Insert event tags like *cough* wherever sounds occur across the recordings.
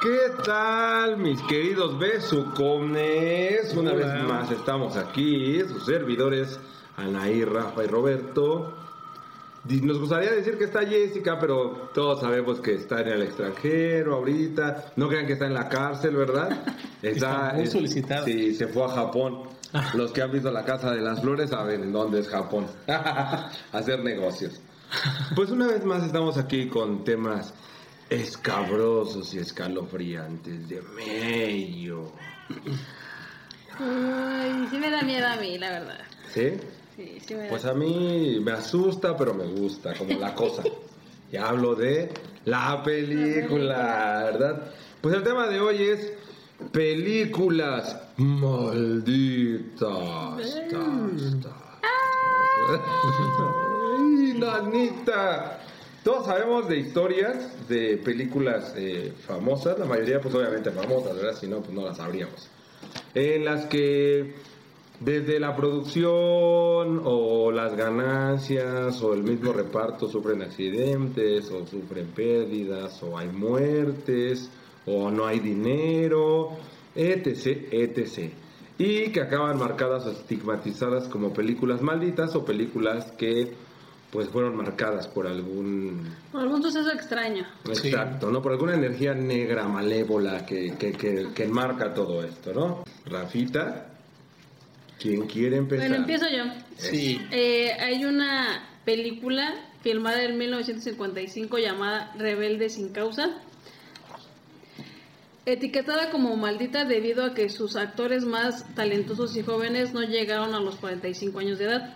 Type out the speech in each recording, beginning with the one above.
¿Qué tal, mis queridos besucones? Una Hola. vez más estamos aquí, sus servidores, Anaí, Rafa y Roberto. Nos gustaría decir que está Jessica, pero todos sabemos que está en el extranjero ahorita. No crean que está en la cárcel, ¿verdad? *laughs* Está muy es- solicitada. Sí, se fue a Japón. *laughs* Los que han visto la Casa de las Flores saben en dónde es Japón. *laughs* Hacer negocios. Pues una vez más estamos aquí con temas escabrosos y escalofriantes de medio. Uy, sí me da miedo a mí, la verdad. ¿Sí? Sí, sí me da Pues a mí me asusta, pero me gusta, como la cosa. Y hablo de la película, ¿verdad? Pues el tema de hoy es películas tas. Ay, *laughs* nanita. Todos sabemos de historias de películas eh, famosas, la mayoría pues obviamente famosas, ¿verdad? Si no, pues no las sabríamos. En las que desde la producción o las ganancias o el mismo reparto sufren accidentes o sufren pérdidas o hay muertes o no hay dinero, etc, etc. Y que acaban marcadas o estigmatizadas como películas malditas o películas que pues fueron marcadas por algún Por algún suceso extraño. Sí. Exacto, ¿no? Por alguna energía negra, malévola que, que, que, que enmarca todo esto, ¿no? Rafita, ¿quién quiere empezar? Bueno, empiezo yo. Sí. Eh, hay una película filmada en 1955 llamada Rebelde sin causa. Etiquetada como maldita debido a que sus actores más talentosos y jóvenes no llegaron a los 45 años de edad.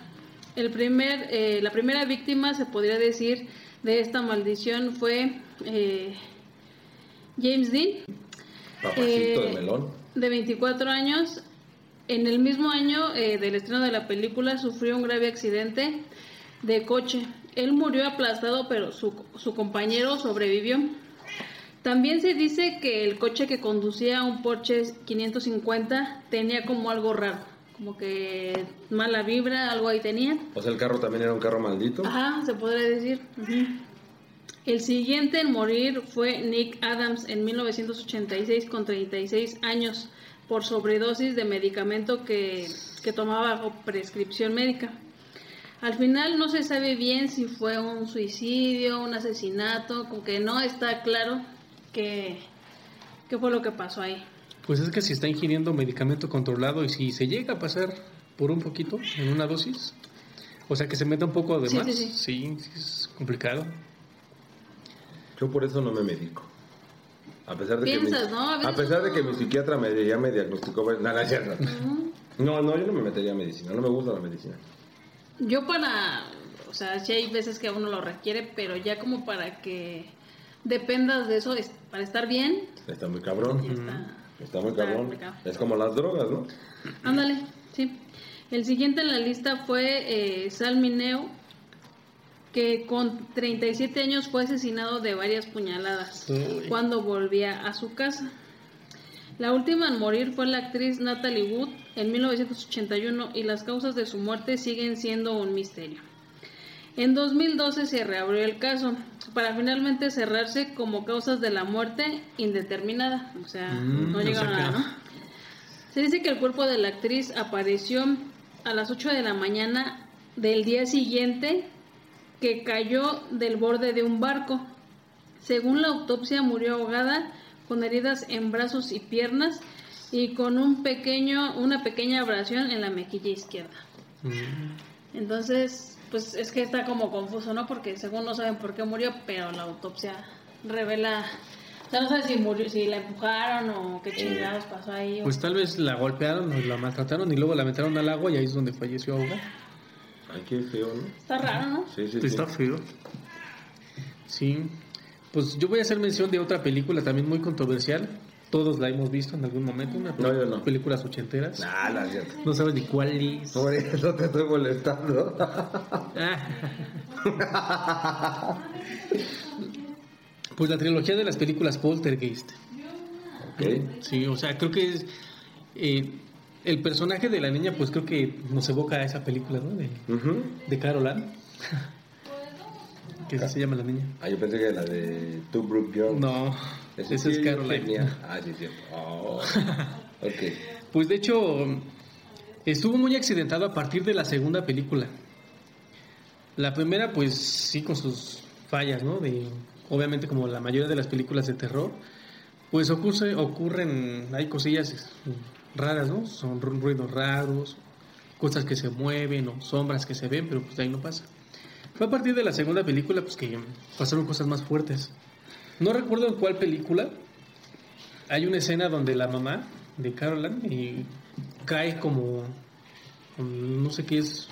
El primer, eh, la primera víctima, se podría decir, de esta maldición fue eh, James Dean, Papacito eh, de melón. de 24 años. En el mismo año eh, del estreno de la película sufrió un grave accidente de coche. Él murió aplastado, pero su, su compañero sobrevivió. También se dice que el coche que conducía un Porsche 550 tenía como algo raro, como que mala vibra, algo ahí tenía. O sea, el carro también era un carro maldito. Ajá, se podría decir. El siguiente en morir fue Nick Adams en 1986 con 36 años por sobredosis de medicamento que, que tomaba bajo prescripción médica. Al final no se sabe bien si fue un suicidio, un asesinato, como que no está claro qué, qué fue lo que pasó ahí. Pues es que si está ingiriendo medicamento controlado y si se llega a pasar por un poquito en una dosis, o sea que se meta un poco de Sí, más, sí, sí. sí, sí, es complicado. Yo por eso no me medico. A pesar de que Piensas, mi, ¿no? A pesar de que mi psiquiatra me, ya me diagnosticó, bueno, nada, es cierto. No, no, yo no me metería a medicina, no me gusta la medicina. Yo para, o sea, sí hay veces que uno lo requiere, pero ya como para que dependas de eso, es- para estar bien, Está muy cabrón. está. Está muy Está cabrón. Es como las drogas, ¿no? Ándale, sí. El siguiente en la lista fue eh, Sal Mineo, que con 37 años fue asesinado de varias puñaladas Uy. cuando volvía a su casa. La última en morir fue la actriz Natalie Wood en 1981 y las causas de su muerte siguen siendo un misterio. En 2012 se reabrió el caso para finalmente cerrarse como causas de la muerte indeterminada, o sea, Mm, no llegaron a nada, ¿no? Se dice que el cuerpo de la actriz apareció a las 8 de la mañana del día siguiente que cayó del borde de un barco. Según la autopsia murió ahogada con heridas en brazos y piernas y con un pequeño, una pequeña abrasión en la mejilla izquierda. Mm, Entonces, pues es que está como confuso, ¿no? Porque según no saben por qué murió, pero la autopsia revela, o sea, no sabe si murió, si la empujaron o qué chingados pasó ahí. o- Pues tal vez la golpearon o la maltrataron y luego la metieron al agua y ahí es donde falleció ahogada. Ay, qué feo, ¿no? Está raro, ¿no? Sí, sí, sí. está feo. Sí. Pues yo voy a hacer mención de otra película también muy controversial. Todos la hemos visto en algún momento. Una No, yo no. películas ochenteras. Nah, cierto. No sabes ni cuál es. Por eso te estoy molestando. Ah. Pues la trilogía de las películas Poltergeist. ok. Sí, o sea, creo que es, eh, el personaje de la niña, pues creo que nos evoca a esa película, ¿no? De, Ujú. de Carol Ann. que se llama la niña. Ah, yo pensé que era la de Two Brook Girls. No, Ese esa es Caroline. Ah, sí, sí. Oh. *laughs* ok. Pues de hecho, estuvo muy accidentado a partir de la segunda película. La primera, pues sí, con sus fallas, ¿no? De, obviamente, como la mayoría de las películas de terror, pues ocurre, ocurren, hay cosillas raras, ¿no? Son ru- ruidos raros, cosas que se mueven o sombras que se ven, pero pues de ahí no pasa. Fue a partir de la segunda película, pues que pasaron cosas más fuertes. No recuerdo en cuál película, hay una escena donde la mamá de Caroline eh, cae como, como- no sé qué es,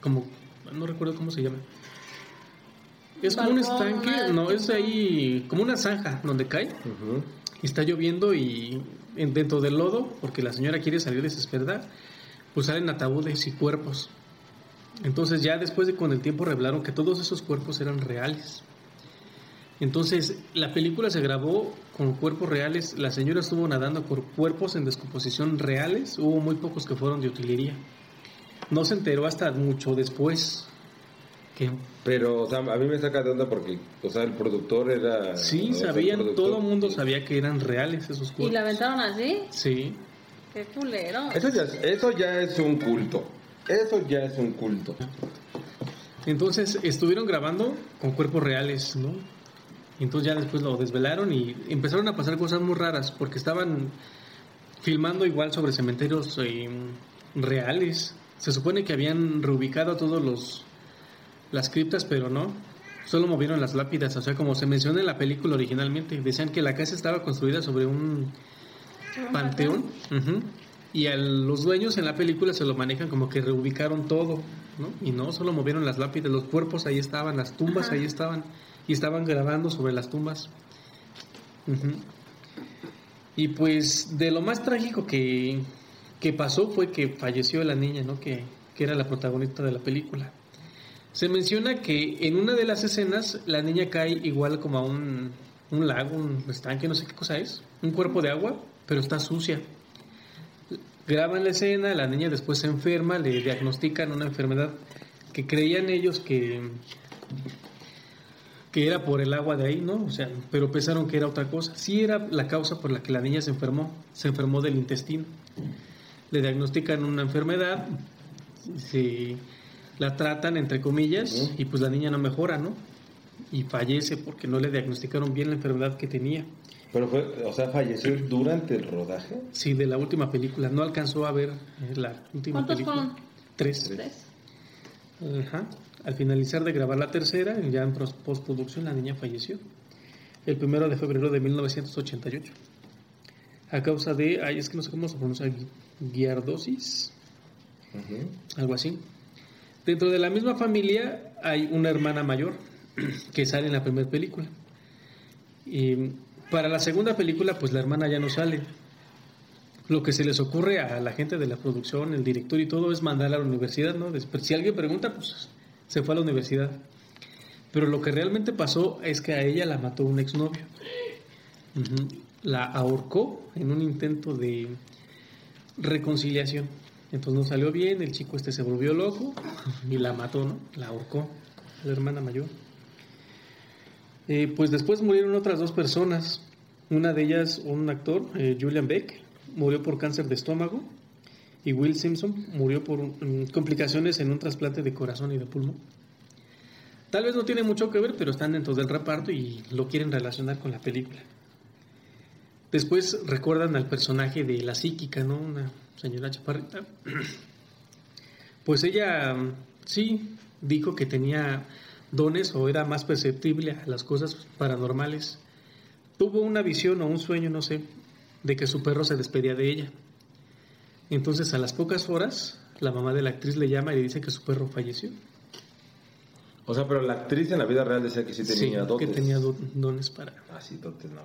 como, no recuerdo cómo se llama. Es como un estanque, no, es ahí como una zanja donde cae. Y Está lloviendo y en- dentro del lodo, porque la señora quiere salir desesperada, pues salen ataúdes y cuerpos. Entonces ya después de con el tiempo revelaron que todos esos cuerpos eran reales. Entonces la película se grabó con cuerpos reales, la señora estuvo nadando por cuerpos en descomposición reales, hubo muy pocos que fueron de utilería. No se enteró hasta mucho después que Pero, o sea, a mí me saca de onda porque, o sea, el productor era... sí el sabían, todo el mundo sabía que eran reales esos ¿Y cuerpos. la aventaron así? Sí, Qué culero. Eso ya, eso ya es un culto. Eso ya es un culto. Entonces estuvieron grabando con cuerpos reales, ¿no? Entonces ya después lo desvelaron y empezaron a pasar cosas muy raras porque estaban filmando igual sobre cementerios eh, reales. Se supone que habían reubicado todos los las criptas, pero no. Solo movieron las lápidas, o sea, como se menciona en la película originalmente, decían que la casa estaba construida sobre un panteón y a los dueños en la película se lo manejan como que reubicaron todo, ¿no? Y no, solo movieron las lápidas, los cuerpos ahí estaban, las tumbas Ajá. ahí estaban y estaban grabando sobre las tumbas. Y pues de lo más trágico que, que pasó fue que falleció la niña, ¿no? Que, que era la protagonista de la película. Se menciona que en una de las escenas la niña cae igual como a un, un lago, un estanque, no sé qué cosa es, un cuerpo de agua, pero está sucia. Graban la escena, la niña después se enferma, le diagnostican una enfermedad que creían ellos que, que era por el agua de ahí, ¿no? O sea, pero pensaron que era otra cosa. Sí era la causa por la que la niña se enfermó, se enfermó del intestino. Le diagnostican una enfermedad, se la tratan entre comillas y pues la niña no mejora, ¿no? Y fallece porque no le diagnosticaron bien la enfermedad que tenía. Pero fue, o sea, falleció durante el rodaje. Sí, de la última película. No alcanzó a ver eh, la última ¿Cuántos película. fueron? Tres. ¿Tres? Ajá. Al finalizar de grabar la tercera, ya en postproducción, la niña falleció. El primero de febrero de 1988. A causa de, ay, es que no sé cómo se pronuncia, gui- guiardosis, algo así. Dentro de la misma familia hay una hermana mayor *clears throat* que sale en la primera película. Y para la segunda película, pues la hermana ya no sale. Lo que se les ocurre a la gente de la producción, el director y todo, es mandarla a la universidad, ¿no? Después, si alguien pregunta, pues se fue a la universidad. Pero lo que realmente pasó es que a ella la mató un exnovio. La ahorcó en un intento de reconciliación. Entonces no salió bien, el chico este se volvió loco y la mató, ¿no? La ahorcó, la hermana mayor. Eh, pues después murieron otras dos personas. Una de ellas, un actor, eh, Julian Beck, murió por cáncer de estómago. Y Will Simpson murió por mm, complicaciones en un trasplante de corazón y de pulmón. Tal vez no tiene mucho que ver, pero están dentro del reparto y lo quieren relacionar con la película. Después recuerdan al personaje de la psíquica, ¿no? Una señora chaparrita. *clears throat* Pues ella mm, sí dijo que tenía dones o era más perceptible a las cosas paranormales. Tuvo una visión o un sueño, no sé, de que su perro se despedía de ella. Entonces a las pocas horas la mamá de la actriz le llama y le dice que su perro falleció. O sea, pero la actriz en la vida real decía que sí tenía Sí, dotes. que tenía do- dones para... Ah, sí, dotes *laughs* no.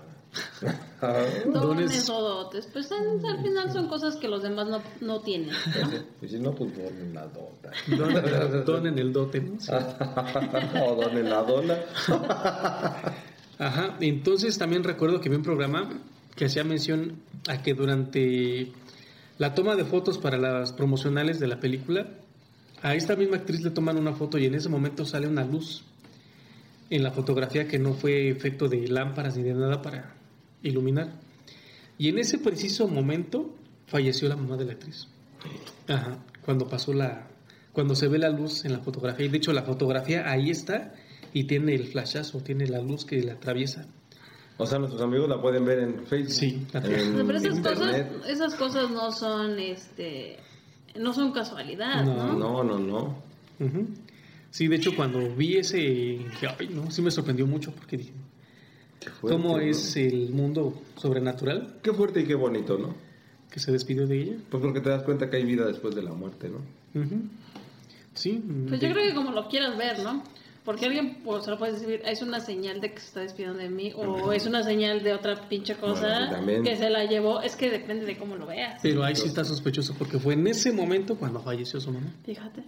Dones Dones. o dotes. Pues en- al final son cosas que los demás no, no tienen. ¿no? y si no, pues don la dota. Don, don en el dote, ¿no? Sí. *laughs* o don en la dona. *laughs* Ajá, entonces también recuerdo que vi un programa que hacía mención a que durante La toma de fotos para las promocionales de la película, a esta misma actriz le toman una foto y en ese momento sale una luz en la fotografía que no fue efecto de lámparas ni de nada para iluminar. Y en ese preciso momento falleció la mamá de la actriz. Ajá, cuando pasó la cuando se ve la luz en la fotografía y de hecho la fotografía ahí está y tiene el flashazo, tiene la luz que la atraviesa. O sea, nuestros amigos la pueden ver en Facebook. Sí, la- en Pero esas cosas, esas cosas no son, este, no son casualidad, No. ¿no? No, no. Sí, de hecho cuando vi ese, dije, ay, no, sí me sorprendió mucho porque dije, Qué fuerte, ¿cómo ¿no? es el mundo sobrenatural Qué fuerte y qué bonito, ¿no? que se despidió de ella? Pues porque te das cuenta que hay vida después de la muerte, ¿no? Sí. Pues de- yo creo que como lo quieras ver, ¿no? Porque alguien pues, se lo puede decir, es una señal de que se está despidiendo de mí, o es una señal de otra pinche cosa Bueno, que se la llevó. Es que depende de cómo lo veas. Pero ahí sí está sospechoso porque fue en ese momento cuando falleció su mamá. Fíjate.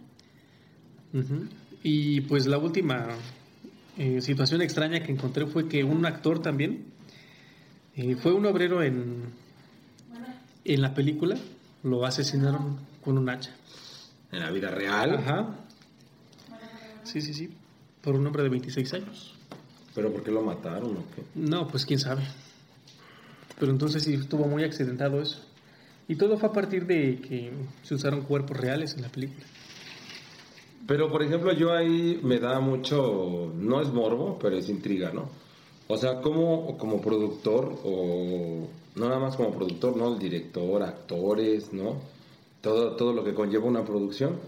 Y pues la última eh, situación extraña que encontré fue que un actor también eh, fue un obrero en, en la película, lo asesinaron con un hacha. En la vida real. Ajá. Sí, sí, sí. Por un hombre de 26 años. Pero ¿por qué lo mataron o qué? No, pues quién sabe. Pero entonces sí estuvo muy accidentado eso. Y todo fue a partir de que se usaron cuerpos reales en la película. Pero, por ejemplo, yo ahí me da mucho, no es morbo, pero es intriga, ¿no? O sea, como, como productor, o no nada más como productor, ¿no? El director, actores, ¿no? Todo, todo lo que conlleva una producción.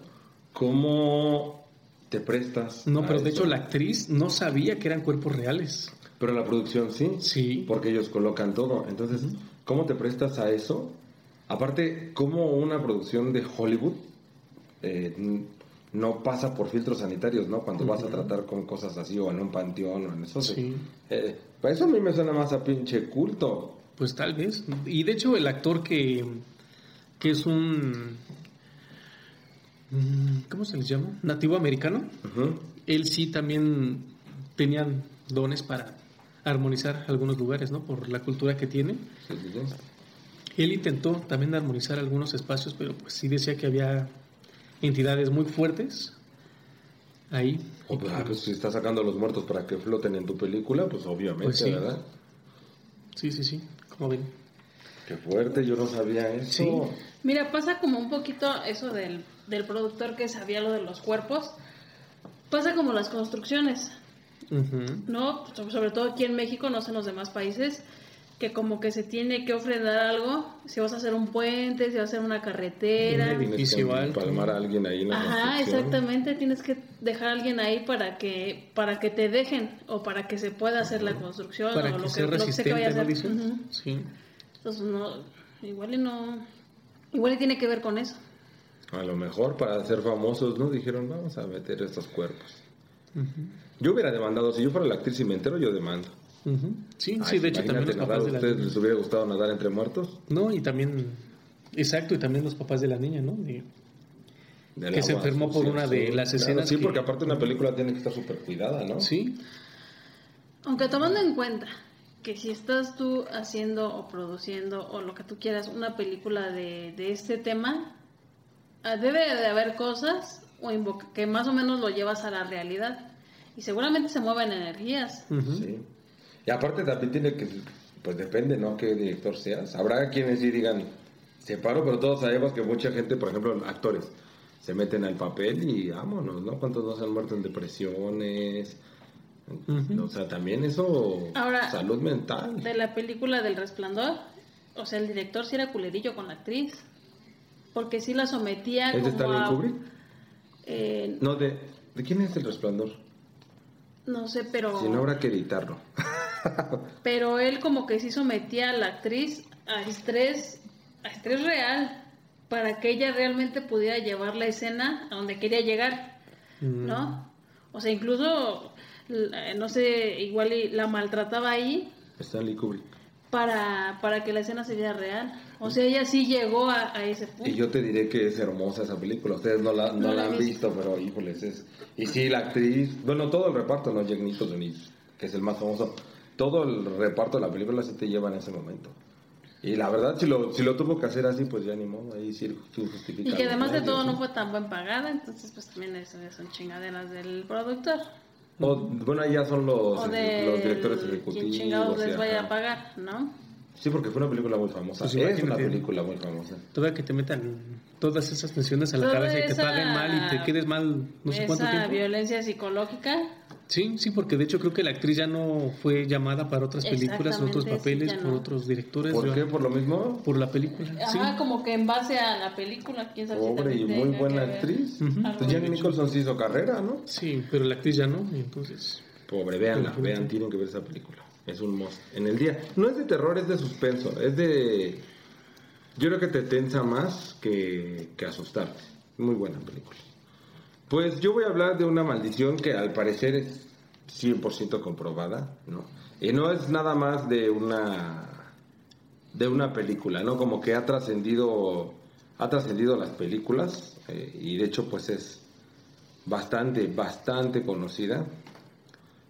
¿Cómo te prestas? No, pero de eso? hecho la actriz no sabía que eran cuerpos reales. Pero la producción sí. Sí. Porque ellos colocan todo. Entonces, ¿cómo te prestas a eso? Aparte, ¿cómo una producción de Hollywood eh, no pasa por filtros sanitarios, ¿no? Cuando vas a tratar con cosas así o en un panteón o en eso. Sí. Eh, para eso a mí me suena más a pinche culto. Pues tal vez. Y de hecho el actor que, que es un... mm, ¿Cómo se les llama? Nativo americano. Él sí también tenían dones para armonizar algunos lugares, ¿no? Por la cultura que tiene. Sí, sí, sí. Él intentó también armonizar algunos espacios, pero pues sí decía que había entidades muy fuertes ahí. O, Y ah, que- pues, si estás sacando a los muertos para que floten en tu película, pues obviamente, Pues sí. ¿verdad? Sí, sí, sí, como ven. Qué fuerte, yo no sabía eso. Sí. Mira, pasa como un poquito eso del, del productor que sabía lo de los cuerpos. Pasa como las construcciones. ¿no? So- Sobre todo aquí en México, no sé en los demás países, que como que se tiene que ofrendar algo, si vas a hacer un puente, si vas a hacer una carretera. Un Tienes que edificio alto. palmar a alguien ahí en la Ajá, exactamente, tienes que dejar a alguien ahí para que para que te dejen o para que se pueda hacer la construcción Para o que lo sea que, lo que sea que vaya a hacer. Sí. Entonces no, igual y no, igual y tiene que ver con eso. A lo mejor para ser famosos, ¿no? Dijeron, vamos a meter estos cuerpos. Yo hubiera demandado, si yo fuera la actriz y me entero, yo demando. Ujú. Sí, Ay, sí, de hecho también los nadar, papás ¿A de la ustedes niña. les hubiera gustado nadar entre muertos? No, y también, exacto, y también los papás de la niña, ¿no? De- Del Que se enfermó por una de las escenas sí, que- porque aparte una película tiene que estar súper cuidada, ¿no? Sí, Aunque tomando en cuenta que si estás tú haciendo o produciendo o lo que tú quieras una película de, de este tema, debe de haber cosas o invoca- que más o menos lo llevas a la realidad. Y seguramente se mueven energías. Sí. Y aparte también tiene que, pues depende, ¿no? Qué director seas. Habrá quienes sí digan, separo, pero todos sabemos que mucha gente, por ejemplo, actores, se meten al papel y vámonos, ¿no? ¿Cuántos no se han muerto en depresiones? O sea, también eso, Ahora, salud mental. De la película del resplandor, o sea, el director sí era culerillo con la actriz. Porque sí la sometía ¿Es de como Stanley a- Kubrick? eh, No, de, ¿de quién es El Resplandor? no sé, pero... Si no, habrá que editarlo. *laughs* Pero él como que sí sometía a la actriz a estrés, a estrés real, para que ella realmente pudiera llevar la escena a donde quería llegar, Mm. ¿no? O sea, incluso, no sé, igual y la maltrataba ahí Stanley Kubrick. para, para que la escena se viera real. O sea, ella sí llegó a, a ese punto. Y yo te diré que es hermosa esa película. Ustedes no la, no No la han visto. visto, pero híjoles, es. Y sí, la actriz. Bueno, todo el reparto, no Jack Nicholson, que es el más famoso. Todo el reparto de la película sí te lleva en ese momento. Y la verdad, si lo, si lo tuvo que hacer así, pues ya ni modo, ahí sí sí justifica. Y que además de todo no fue tan buen pagada, entonces pues también eso ya son chingaderas del productor. O, bueno, ahí ya son los, O de los directores quien ejecutivos. chingados les vaya a pagar, ¿no? Sí, porque fue una película muy famosa. Pues es una película muy famosa. Todavía que te metan todas esas tensiones a la Toda cabeza y te paguen mal y te quedes mal no sé cuánto Esa tiempo. violencia psicológica. Sí, sí, porque de hecho creo que la actriz ya no fue llamada para otras películas, otros Exactamente, sí, papeles, ya por no. otros directores. ¿Por qué? ¿Por lo mismo? Por la película. Sí. Ajá, como que en base a la película, quién sabe si Pobre y también muy buena actriz. Algo Pues Jenny Nicholson sí hizo carrera, ¿no? Sí, pero la actriz ya no, y entonces... Pobre, véanla, vean, tienen que ver esa película. Es un must. En el día. No es de terror, es de suspenso. Es de. Yo creo que te tensa más que, que asustarte. Muy buena película. Pues yo voy a hablar de una maldición que al parecer es 100% comprobada, ¿no? Y no es nada más de una de una película, ¿no? Como que ha trascendido ha trascendido las películas eh, y de hecho pues es bastante bastante conocida.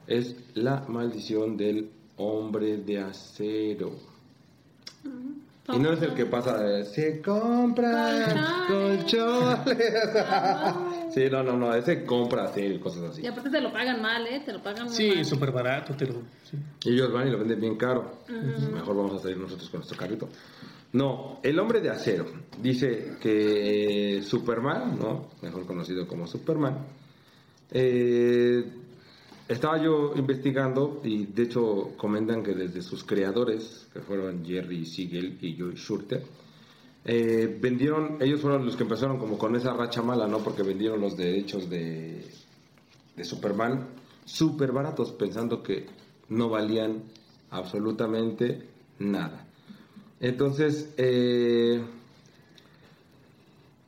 Es la maldición del hombre de acero. Y no es el que pasa de, se compra colchones. *laughs* sí, no, no, no, ese compra acero y cosas así. Y aparte te lo pagan mal, ¿eh? Te lo pagan muy Sí, mal. súper barato, te lo... sí. Y ellos van y lo venden bien caro. Mejor vamos a salir nosotros con nuestro carrito. No, el hombre de acero dice que eh, Superman, ¿no? Mejor conocido como Superman, eh, estaba yo investigando y de hecho comentan que desde sus creadores, que fueron Jerry Siegel y Joe Schurter, eh, vendieron, ellos fueron los que empezaron como con esa racha mala, ¿no? Porque vendieron los derechos de, de Superman súper baratos, pensando que no valían absolutamente nada. Entonces, eh,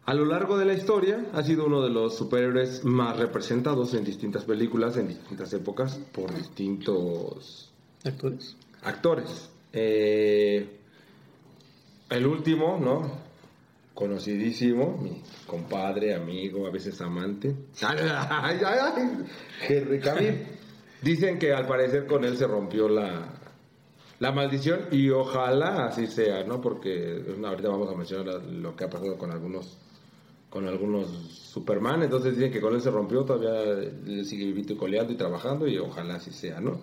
a lo largo de la historia ha sido uno de los superhéroes más representados en distintas películas, en distintas épocas, por distintos ¿Actores? actores. Eh, el último, ¿no? Conocidísimo, mi compadre, amigo, a veces amante. *laughs* Ay, ay, ay, Henry Cavill. Dicen que al parecer con él se rompió la, la maldición y ojalá así sea, ¿no? Porque ahorita vamos a mencionar lo que ha pasado con algunos con algunos Superman, entonces dicen que con él se rompió, todavía sigue vivito y coleando y trabajando y ojalá así sea, ¿no?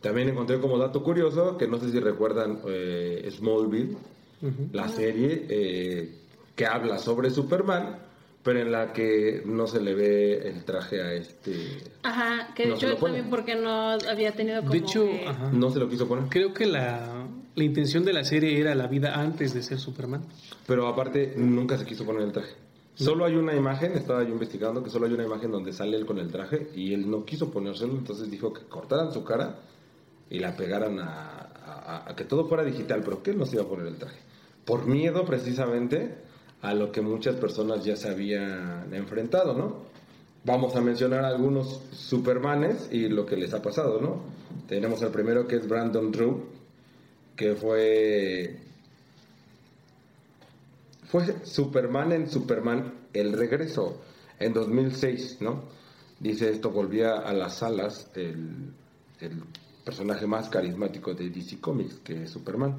También encontré como dato curioso, que no sé si recuerdan eh, Smallville, Ujú. la serie eh, que habla sobre Superman, pero en la que no se le ve el traje a este... Ajá, que de No hecho pone. también porque no había tenido como De hecho, que- ajá. No se lo quiso poner. creo que la, la intención de la serie era la vida antes de ser Superman. Pero aparte, nunca se quiso poner el traje. Solo hay una imagen, estaba yo investigando que solo hay una imagen donde sale él con el traje y él no quiso ponérselo, entonces dijo que cortaran su cara y la pegaran a, a- que todo fuera digital, pero que él no se iba a poner el traje. Por miedo precisamente a lo que muchas personas ya se habían enfrentado, ¿no? Vamos a mencionar algunos Supermanes y lo que les ha pasado, ¿no? Tenemos el primero que es Brandon Drew, que fue fue Superman en Superman El Regreso en 2006, ¿no? Dice esto volvía a las salas el, el personaje más carismático de DC Comics, que es Superman.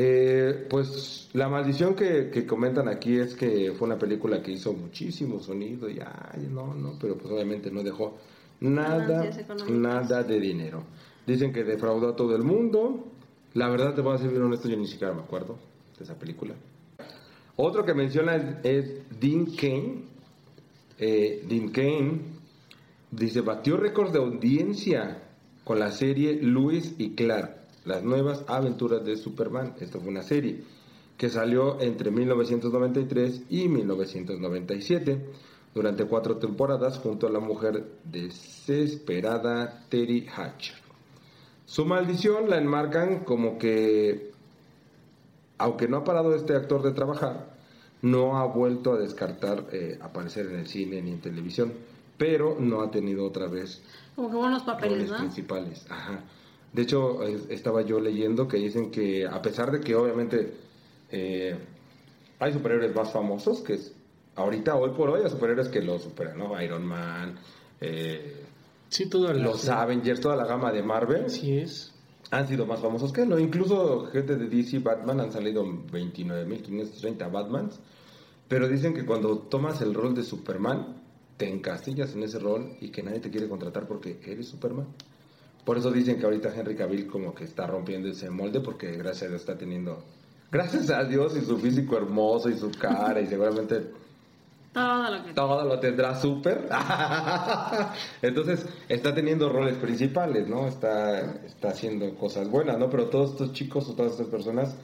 Eh, pues la maldición que, que comentan aquí es que fue una película que hizo muchísimo sonido y ay, no, no, pero pues obviamente no dejó nada, nada de dinero. Dicen que defraudó a todo el mundo. La verdad te voy a ser bien honesto, yo ni siquiera me acuerdo de esa película. Otro que menciona es, Dean Kane. Eh, Dean Kane dice, batió récords de audiencia con la serie Luis y Clark, las nuevas aventuras de Superman. Esta fue una serie que salió entre 1993 y 1997 durante cuatro temporadas junto a la mujer desesperada Terry Hatcher. Su maldición la enmarcan como que aunque no ha parado este actor de trabajar, no ha vuelto a descartar eh, aparecer en el cine ni en televisión, pero no ha tenido otra vez como que buenos papeles, roles ¿no? principales. Ajá. De hecho, es- estaba yo leyendo que dicen que a pesar de que obviamente eh, hay superhéroes más famosos, que es, ahorita, hoy por hoy, hay superhéroes que lo superan, ¿no? Iron Man, eh, Sí, todo el- los Avengers, toda la gama de Marvel. Sí es. Han sido más famosos que él. ¿no? Incluso gente de DC Batman han salido 29.530 Batmans. Pero dicen que cuando tomas el rol de Superman, te encastillas en ese rol y que nadie te quiere contratar porque eres Superman. Por eso dicen que ahorita Henry Cavill como que está rompiendo ese molde porque gracias a Dios está teniendo... Gracias a Dios y su físico hermoso y su cara y seguramente Todo lo que... todo lo tendrá súper. *laughs* Entonces está teniendo roles principales, ¿no? Está, está haciendo cosas buenas, ¿no? Pero todos estos chicos o todas estas personas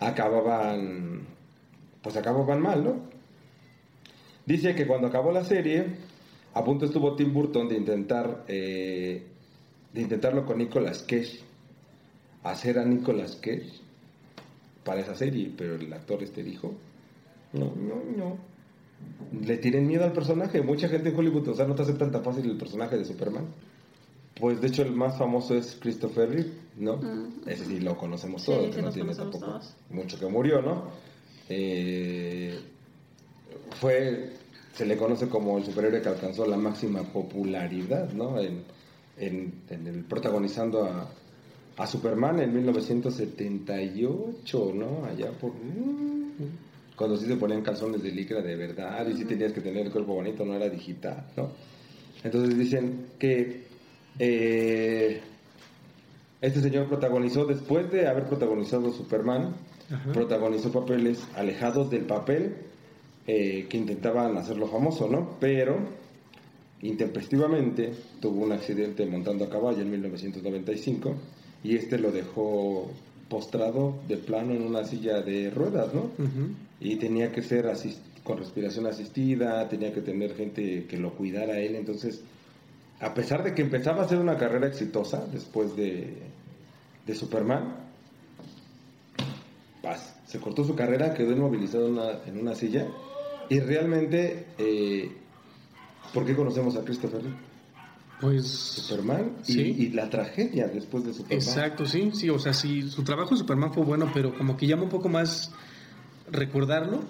acababan, pues acababan mal, ¿no? Dice que cuando acabó la serie, a punto estuvo Tim Burton de intentar, eh, de intentarlo con Nicolas Cage, hacer a Nicolas Cage para esa serie, pero el actor este dijo, no, no, no, le tienen miedo al personaje. Mucha gente en Hollywood, o sea, no te aceptan tan fácil el personaje de Superman. Pues de hecho el más famoso es Christopher Reeve, ¿no? Mm. Ese sí lo conocemos Sí, todos, que no tiene tampoco todos. mucho que murió, ¿no? Eh, fue, se le conoce como el superhéroe que alcanzó la máxima popularidad, ¿no? En, en- en el protagonizando a, a Superman en 1978, ¿no? Allá por... mm, cuando sí se ponían calzones de licra de verdad y sí tenías que tener el cuerpo bonito, no era digital, ¿no? Entonces dicen que eh, este señor protagonizó, después de haber protagonizado Superman, Ajá. protagonizó papeles alejados del papel eh, que intentaban hacerlo famoso, ¿no? Pero intempestivamente tuvo un accidente montando a caballo en 1995 y este lo dejó postrado de plano en una silla de ruedas, ¿no? Y tenía que ser con respiración asistida, tenía que tener gente que lo cuidara a él, entonces, a pesar de que empezaba a hacer una carrera exitosa después de, de Superman, paz, se cortó su carrera, quedó inmovilizado en una, en una silla, y realmente, eh, ¿por qué conocemos a Christopher? Pues Superman y, Sí. y la tragedia después de Superman. Exacto, sí, sí, o sea, sí, su trabajo en Superman fue bueno, pero como que llama un poco más recordarlo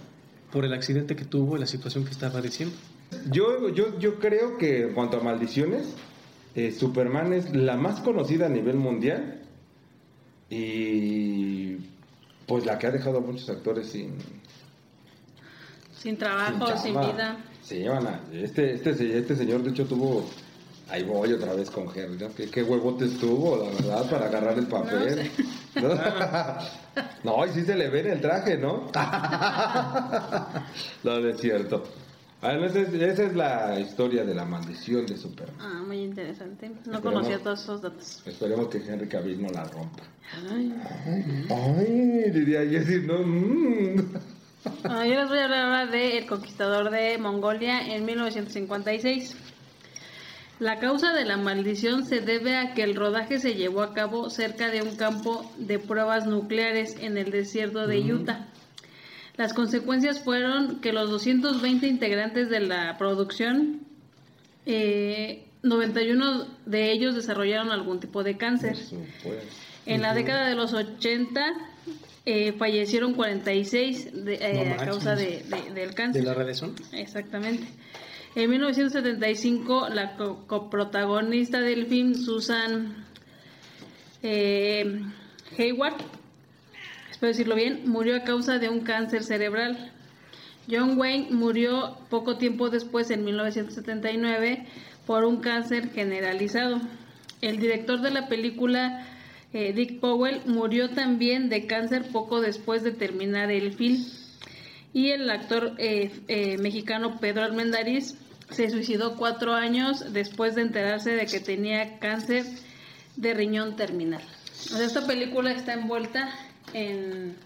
por el accidente que tuvo y la situación que está padeciendo. Yo, yo, yo creo que en cuanto a maldiciones, eh, Superman es la más conocida a nivel mundial y pues la que ha dejado a muchos actores sin, Sin trabajo, sin, vida. Sí, Ana, este, este, este señor de hecho tuvo, ahí voy otra vez con Henry, ¿no? ¿Qué, qué huevotes tuvo, la verdad, para agarrar el papel. No, *laughs* no, y sí se le ve en el traje, ¿no? *laughs* no, no es cierto. Bueno, esa es, esa es la historia de la maldición de Superman. Ah, muy interesante. No Esperemos. conocía todos esos datos. Esperemos que Henry Cavill no la rompa. Ay. Ay, diría yo decir, no. mm. Ah, yo les voy a hablar ahora de El Conquistador de Mongolia en 1956. La causa de la maldición se debe a que el rodaje se llevó a cabo cerca de un campo de pruebas nucleares en el desierto de Utah. Las consecuencias fueron que los 220 integrantes de la producción, eh, 91 de ellos desarrollaron algún tipo de cáncer. En la década de los 80 eh, fallecieron 46 de- eh, No a causa de, de- del ¿De cáncer. la radiación? Exactamente. En 1975, la co- coprotagonista del film, Susan eh, Hayward, espero decirlo bien, murió a causa de un cáncer cerebral. John Wayne murió poco tiempo después, en 1979, por un cáncer generalizado. El director de la película, eh, Dick Powell, murió también de cáncer poco después de terminar el film. Y el actor eh, mexicano Pedro Armendáriz se suicidó cuatro años después de enterarse de que tenía cáncer de riñón terminal. O sea, esta película está envuelta en...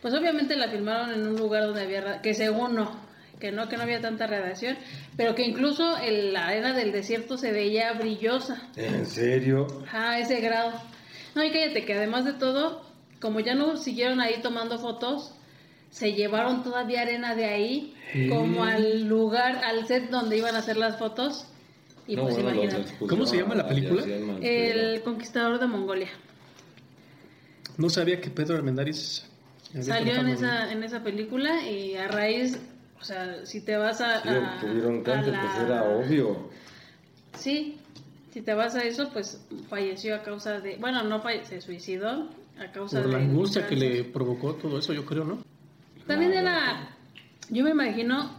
Pues obviamente la filmaron en un lugar donde había... que según no, que no, que no había tanta radiación, pero que incluso en la arena del desierto se veía brillosa. ¿En serio? A ese grado. No, y cállate, que además de todo, como ya no siguieron ahí tomando fotos, se llevaron todavía arena de ahí, como al lugar, al set donde iban a hacer las fotos. Y No, pues bueno, imagínate. ¿Cómo se llama la película? El conquistador de Mongolia. No sabía que Pedro Armendáriz Salió en esa, en esa película y a raíz, o sea, si te vas a... Sí, a- obtuvieron a cáncer, la- pues era obvio. Sí, Si te vas a eso, pues falleció a causa de, bueno, no falle- se suicidó a causa Por de la angustia que le provocó todo eso, yo creo, ¿no? También era, yo me imagino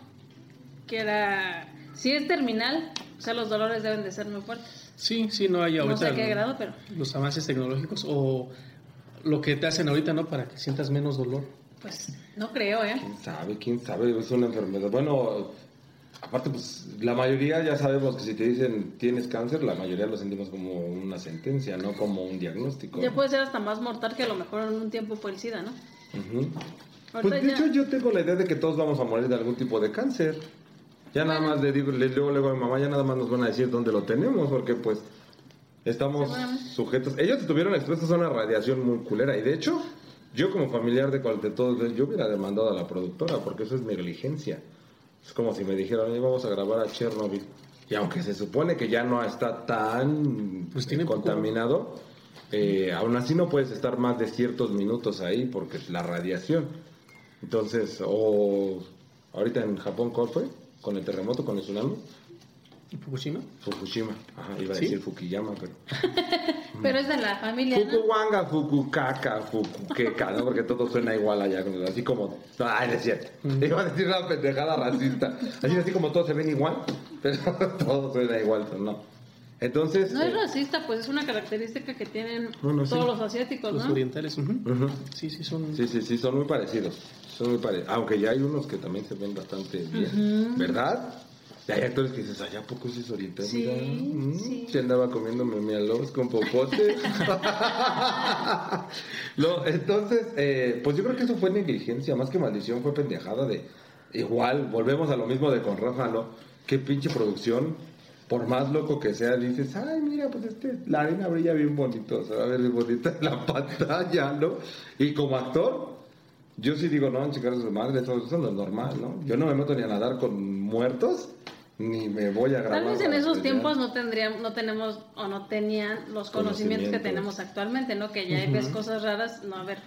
que era, si es terminal, o sea, los dolores deben de ser muy fuertes. Sí, sí, no hay No ahorita sé a qué grado, pero los avances tecnológicos o lo que te hacen ahorita, ¿no? Para que sientas menos dolor. pues no creo, ¿eh? ¿Quién sabe? ¿Quién sabe? Es una enfermedad. Bueno, aparte, pues la mayoría ya sabemos que si te dicen tienes cáncer, la mayoría lo sentimos como una sentencia, no como un diagnóstico. Ya puede ser hasta más mortal que a lo mejor en un tiempo fue el SIDA, ¿no? Ahorita Pues de ya- hecho yo tengo la idea de que todos vamos a morir de algún tipo de cáncer. Ya nada más le digo, le digo luego a mi mamá, ya nada más nos van a decir dónde lo tenemos, porque pues estamos sujetos. Ellos estuvieron expuestos a una radiación muy culera y de hecho yo como familiar de cual de todos, yo hubiera demandado a la productora porque eso es negligencia. Es como si me dijeran, oye, vamos a grabar a Chernobyl. Y aunque se supone que ya no está tan Pues tiene eh, contaminado, eh, aún así no puedes estar más de ciertos minutos ahí porque es la radiación. Entonces, o ahorita en Japón, ¿cuál fue? Con el terremoto, con el tsunami, ¿Y Fukushima? Fukushima. Ajá, iba a ¿Sí? decir Fukuyama, pero... *laughs* Pero es de la familia, ¿no? Fukuwanga, Fukukaka, Fukukeka, ¿no? Porque todo suena igual allá, así como... Ay, no es cierto. Iba a decir una pendejada racista. Así, así como todos se ven igual, pero *laughs* todo suena igual, pero no. Entonces... No es eh, racista, pues es una característica que tienen Bueno, sí. todos los asiáticos, Los ¿no? orientales. ujú. ujú. Sí, sí, son... Sí, sí, sí, son muy parecidos. Son muy parecidos. Aunque ya hay unos que también se ven bastante bien. ¿Verdad? Y hay actores que dices, allá poco sí es oriental. Sí, Mira, mm, sí. Se andaba comiendo con popote. *laughs* *laughs* Lo- entonces, eh, pues yo creo que eso fue negligencia, más que maldición, fue pendejada de. Igual, volvemos a lo mismo de con Rafa, ¿no? Qué pinche producción. Por más loco que sea, dices, ay, mira, pues este, la arena brilla bien bonito, se va a ver bien bonita en la *laughs* pantalla, ¿no? Y como actor, yo sí digo, no, chicas, su madre, eso, eso no es normal, ¿no? Yo no me meto ni a nadar con muertos, ni me voy a grabar. Tal vez en esos tiempos no tendrían, no tenemos o no tenían los conocimientos que tenemos actualmente, ¿no? Que ya ves cosas raras, no, a ver,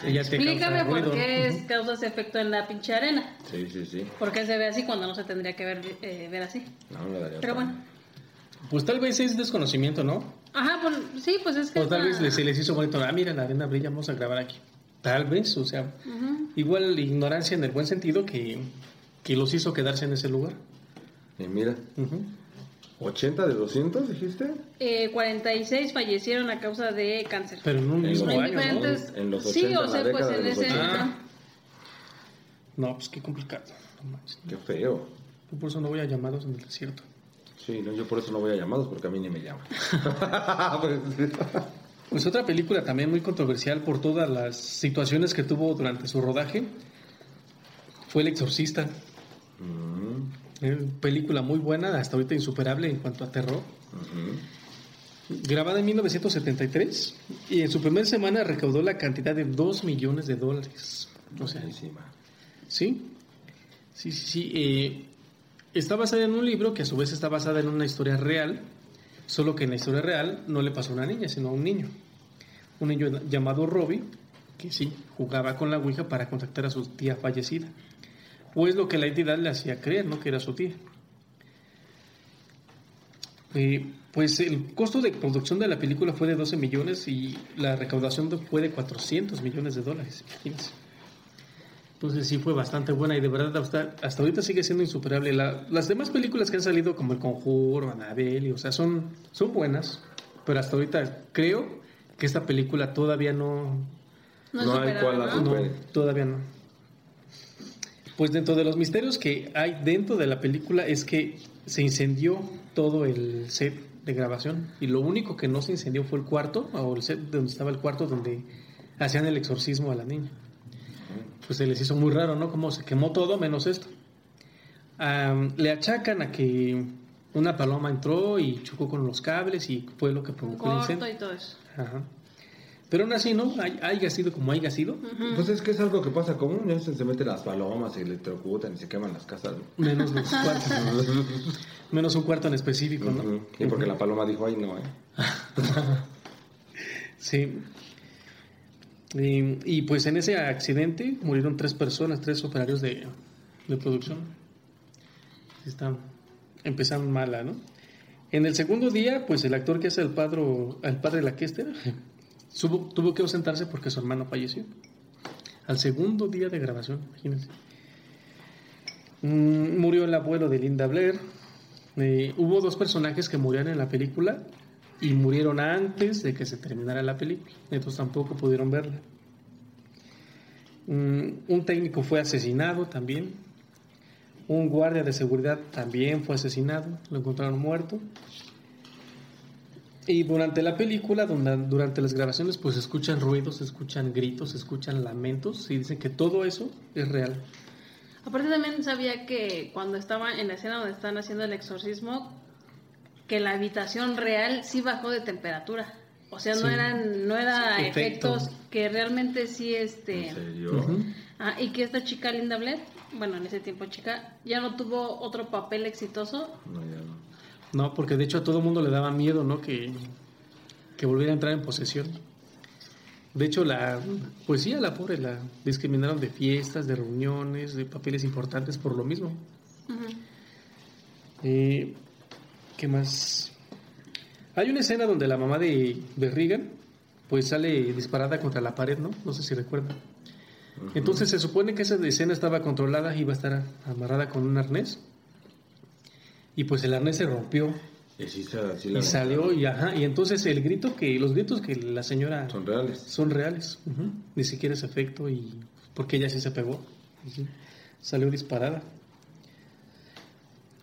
Sí, explícame por ruido, qué ¿no? es, causa ese efecto en la pinche arena. Sí, sí, sí. ¿Por qué se ve así cuando no se tendría que ver, eh, ver así? No, me daría Pero bueno. Pues tal vez es desconocimiento, ¿no? Ajá, pues sí, pues es que... O tal vez se les hizo bonito, ah, mira, la arena brilla, vamos a grabar aquí. Tal vez, o sea, Ujú. igual ignorancia en el buen sentido que, que los hizo quedarse en ese lugar. Y mira, Ujú. 80 de 200, dijiste. Eh, 46 fallecieron a causa de cáncer. Pero en un mismo en año, ¿no? diferentes... En los sí, 80, o sea, pues en ese... 80. ajá. No, pues qué complicado. No manches. Qué feo. Yo por eso no voy a llamados en el desierto. Sí, no, yo por eso no voy a llamados, porque a mí ni me llaman. *laughs* *laughs* *laughs* Pues, otra película también muy controversial por todas las situaciones que tuvo durante su rodaje fue El Exorcista. mm, película muy buena, hasta ahorita insuperable en cuanto a terror. Grabada en 1973 y en su primera semana recaudó la cantidad de 2 millones de dólares. O sea, Buenísima. ¿sí? Sí, sí, sí. eh, está basada en un libro que a su vez está basada en una historia real, solo que en la historia real no le pasó a una niña, sino a un niño. Un niño llamado Robbie, que sí, jugaba con la Ouija para contactar a su tía fallecida. Pues lo que la entidad le hacía creer, ¿no? Que era su tía. Eh, pues el costo de producción de la película fue de 12 millones y la recaudación fue de 400 millones de dólares. Imagínense. Entonces sí fue bastante buena y de verdad hasta, hasta ahorita sigue siendo insuperable. La- las demás películas que han salido como El Conjuro, Annabelle, o sea, son, son buenas, pero hasta ahorita creo que esta película todavía no, No, No hay cual la no, todavía no. Pues dentro de los misterios que hay dentro de la película es que se incendió todo el set de grabación y lo único que no se incendió fue el cuarto o el set donde estaba el cuarto donde hacían el exorcismo a la niña. Pues se les hizo muy raro, ¿no? Como se quemó todo menos esto. Le achacan a que una paloma entró y chocó con los cables y fue lo que provocó el corto incendio. y todo eso. Ajá. Pero aún así, ¿no? Hay- Haya sido como haya sido, Pues es que es algo que pasa común, ¿no? se, se meten las palomas, se electrocutan y se queman las casas. ¿no? menos los *laughs* cuartos. menos un cuarto en específico, ¿no? Ujú. Y porque la paloma dijo, ay, no, ¿eh? *laughs* Sí. Y, y, pues en ese accidente murieron tres personas, tres operarios de, de producción. Están empezando mala, ¿no? En el segundo día, pues el actor que hace el padre, al padre de la Kester *laughs* subo- tuvo que ausentarse porque su hermano falleció. Al segundo día de grabación, imagínense. Mm, murió el abuelo de Linda Blair. Eh, hubo dos personajes que murieron en la película y murieron antes de que se terminara la película. Entonces tampoco pudieron verla. Mm, un técnico fue asesinado también. Un guardia de seguridad también fue asesinado. Lo encontraron muerto. Y durante la película, durante las grabaciones, pues escuchan ruidos, escuchan gritos, escuchan lamentos y dicen que todo eso es real. Aparte también sabía que cuando estaba en la escena donde están haciendo el exorcismo, que la habitación real sí bajó de temperatura. O sea, no eran, no era Sí, efecto. efectos que realmente sí este ¿En serio? Ah, y que esta chica Linda Blair, bueno en ese tiempo chica, ya no tuvo otro papel exitoso. No, ya no. No, porque de hecho a todo mundo le daba miedo, ¿no? Que, que volviera a entrar en posesión. De hecho, la, pues sí, a la pobre la discriminaron de fiestas, de reuniones, de papeles importantes por lo mismo. Ujú. Eh, ¿Qué más? Hay una escena donde la mamá de, de Regan pues sale disparada contra la pared, ¿no? No sé si recuerdan. Entonces se supone que esa escena estaba controlada y iba a estar amarrada con un arnés. Y pues el arnés se rompió Y sí, sí y salió y ajá, y entonces el grito que los gritos que la señora Son reales. son reales, ni siquiera es efecto y porque ella sí se pegó, salió disparada.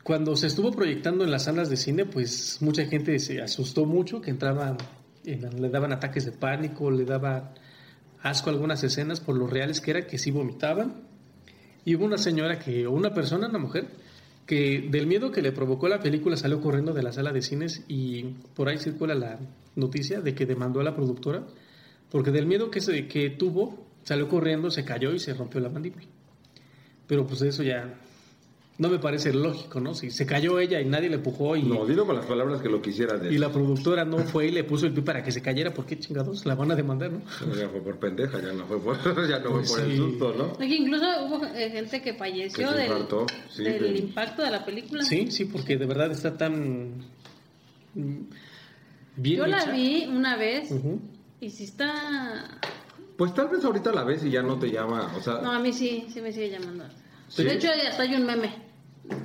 Cuando se estuvo proyectando en las salas de cine, pues mucha gente se asustó mucho, que entraba, en- le daban ataques de pánico, le daba asco algunas escenas por lo reales que era, que sí vomitaban. Y hubo una señora que, o una persona, una mujer, que del miedo que le provocó la película salió corriendo de la sala de cines y por ahí circula la noticia de que demandó a la productora porque del miedo que, se, que tuvo salió corriendo, se cayó y se rompió la mandíbula. Pero pues eso ya no me parece lógico, ¿no? Si se cayó ella y nadie le empujó y, No, dilo con las palabras que lo quisiera y decir. la productora no fue y le puso el pie para que se cayera, ¿por qué chingados? La van a demandar, ¿no? Ya fue por pendeja, ya no fue por, *laughs* ya no fue por el susto, ¿no? Oye, incluso hubo eh, gente que falleció Que del, infartó, sí, del del- impacto de la película. Sí, sí, porque de verdad está tan bien Yo la vi una vez y si está... Pues tal vez ahorita la ves y ya no te llama, o sea, No, a mí sí, sí me sigue llamando. ¿Sí? De hecho, hasta hay un meme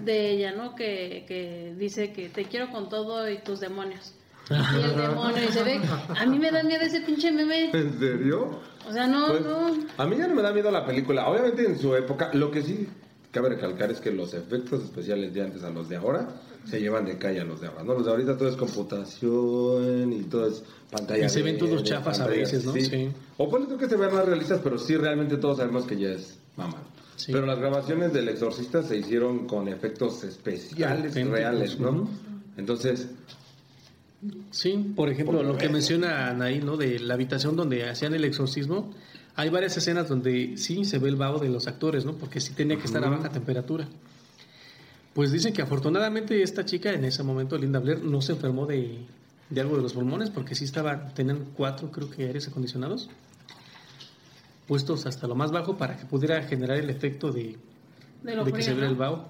de ella, ¿no? Que, que dice que te quiero con todo y tus demonios. *laughs* Y el demonio, y se ve... A mí me da miedo ese pinche meme. ¿en serio? O sea, no, Pues, no... A mí ya no me da miedo la película. Obviamente en su época, lo que sí cabe recalcar es que los efectos especiales de antes a los de ahora se llevan de calle a los de ahora. ¿no? Los de ahorita todo es computación y todo es pantalla. Y se ven todos chafas a veces, ¿no? Sí. O puede ser que se vean más realistas, pero sí realmente todos sabemos que ya es mamá. Sí. Pero las grabaciones del exorcista se hicieron con efectos especiales, reales, ¿no? Entonces, Sí, por ejemplo, lo que mencionan ahí, ¿no? De la habitación donde hacían el exorcismo, hay varias escenas donde sí se ve el vaho de los actores, ¿no? Porque sí tenía que estar a baja temperatura. Pues dicen que afortunadamente esta chica en ese momento, Linda Blair, no se enfermó de, de algo de los pulmones, porque sí estaba, tenían cuatro, creo que aires acondicionados, puestos hasta lo más bajo para que pudiera generar el efecto de, De lo de que se vea ¿no? el vaho.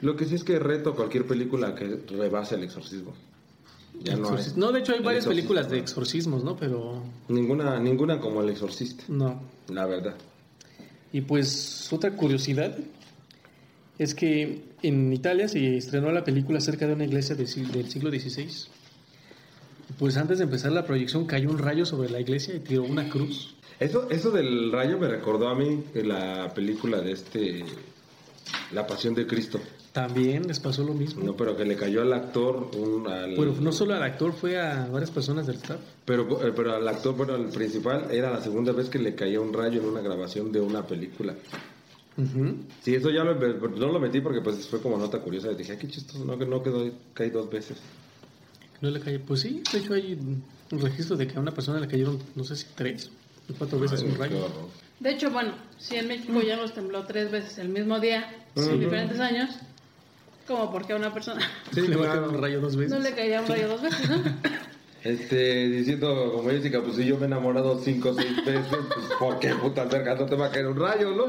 Lo que sí es que reto cualquier película que rebase el exorcismo. Ya no hay. No, de hecho hay El varias películas de exorcismos, ¿no? Pero Ninguna, ninguna como el exorcista, no. la verdad. Y pues otra curiosidad es que en Italia se estrenó la película cerca de una iglesia del siglo XVI. Pues antes de empezar la proyección cayó un rayo sobre la iglesia y tiró una cruz. Eso, eso del rayo me recordó a mí la película de este, La Pasión de Cristo. También les pasó lo mismo. No, pero que le cayó al actor un, al- Pero no solo al actor, fue a varias personas del staff. pero, eh, pero al actor, bueno, al principal, era la segunda vez que le caía un rayo en una grabación de una película. Sí, eso ya lo, no lo metí porque pues fue como nota curiosa. Dije, "Ah, qué chistoso, no, que no quedó, caí dos veces. No le cayó. Pues sí, de hecho hay un registro de que a una persona le cayeron, no sé si tres cuatro veces Ay, un rayo. De hecho, bueno, si en México ya nos tembló tres veces el mismo día, en diferentes años, como porque a una persona *laughs* Sí, le va a caer un rayo dos veces. no le caería un rayo dos veces, ¿no? *laughs* Este, diciendo como Jessica, pues si yo me he enamorado cinco o seis veces, pues ¿por qué puta cerca no te va a caer un rayo, no?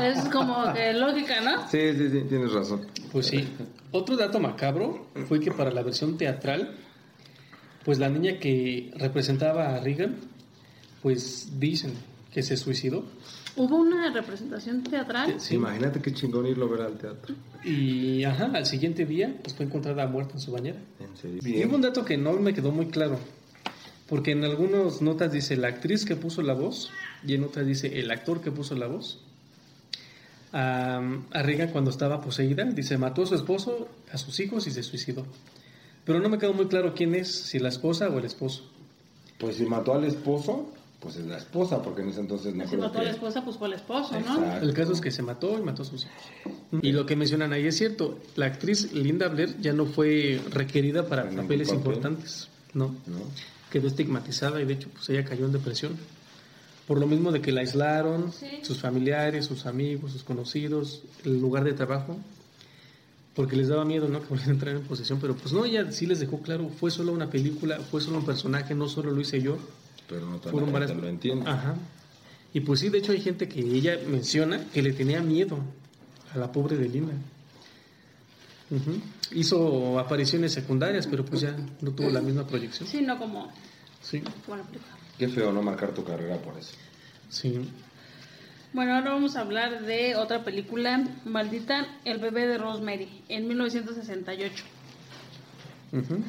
Es como que lógica, ¿no? Sí, sí, sí, tienes razón. Pues sí. Otro dato macabro fue que para la versión teatral, pues la niña que representaba a Regan, pues dicen que se suicidó. Hubo una representación teatral. Sí. Imagínate qué chingón irlo a ver al teatro. Y ajá, al siguiente día, pues fue encontrada muerta en su bañera. En serio. Y hubo un dato que no me quedó muy claro. Porque en algunas notas dice la actriz que puso la voz y en otras dice el actor que puso la voz. A, a Regan cuando estaba poseída, dice, mató a su esposo, a sus hijos y se suicidó. Pero no me quedó muy claro quién es, si la esposa o el esposo. Pues si mató al esposo, pues es la esposa, porque en ese entonces no Si creo mató a la esposa, pues fue el esposo, ¿no? Exacto. El caso es que se mató y mató a sus hijos. Y lo que mencionan ahí es cierto, la actriz Linda Blair ya no fue requerida para papeles papel. importantes, no. ¿no? quedó estigmatizada y de hecho pues ella cayó en depresión. Por lo mismo de que la aislaron, Sí. sus familiares, sus amigos, sus conocidos, el lugar de trabajo, porque les daba miedo, ¿no? *laughs* Que volvieran a entrar en posesión, pero pues no, ella sí les dejó claro, fue solo una película, fue solo un personaje, no solo lo hice yo, Pero no toda fueron varias... lo entiende. Ajá. Y pues sí, de hecho hay gente que ella menciona que le tenía miedo a la pobre de Linda. Ujú. Hizo apariciones secundarias, pero pues ya no tuvo la misma proyección. Sí, no como Sí. Qué feo no marcar tu carrera por eso. sí. Bueno, ahora vamos a hablar de otra película, Maldita, El bebé de Rosemary, en 1968. Ujú.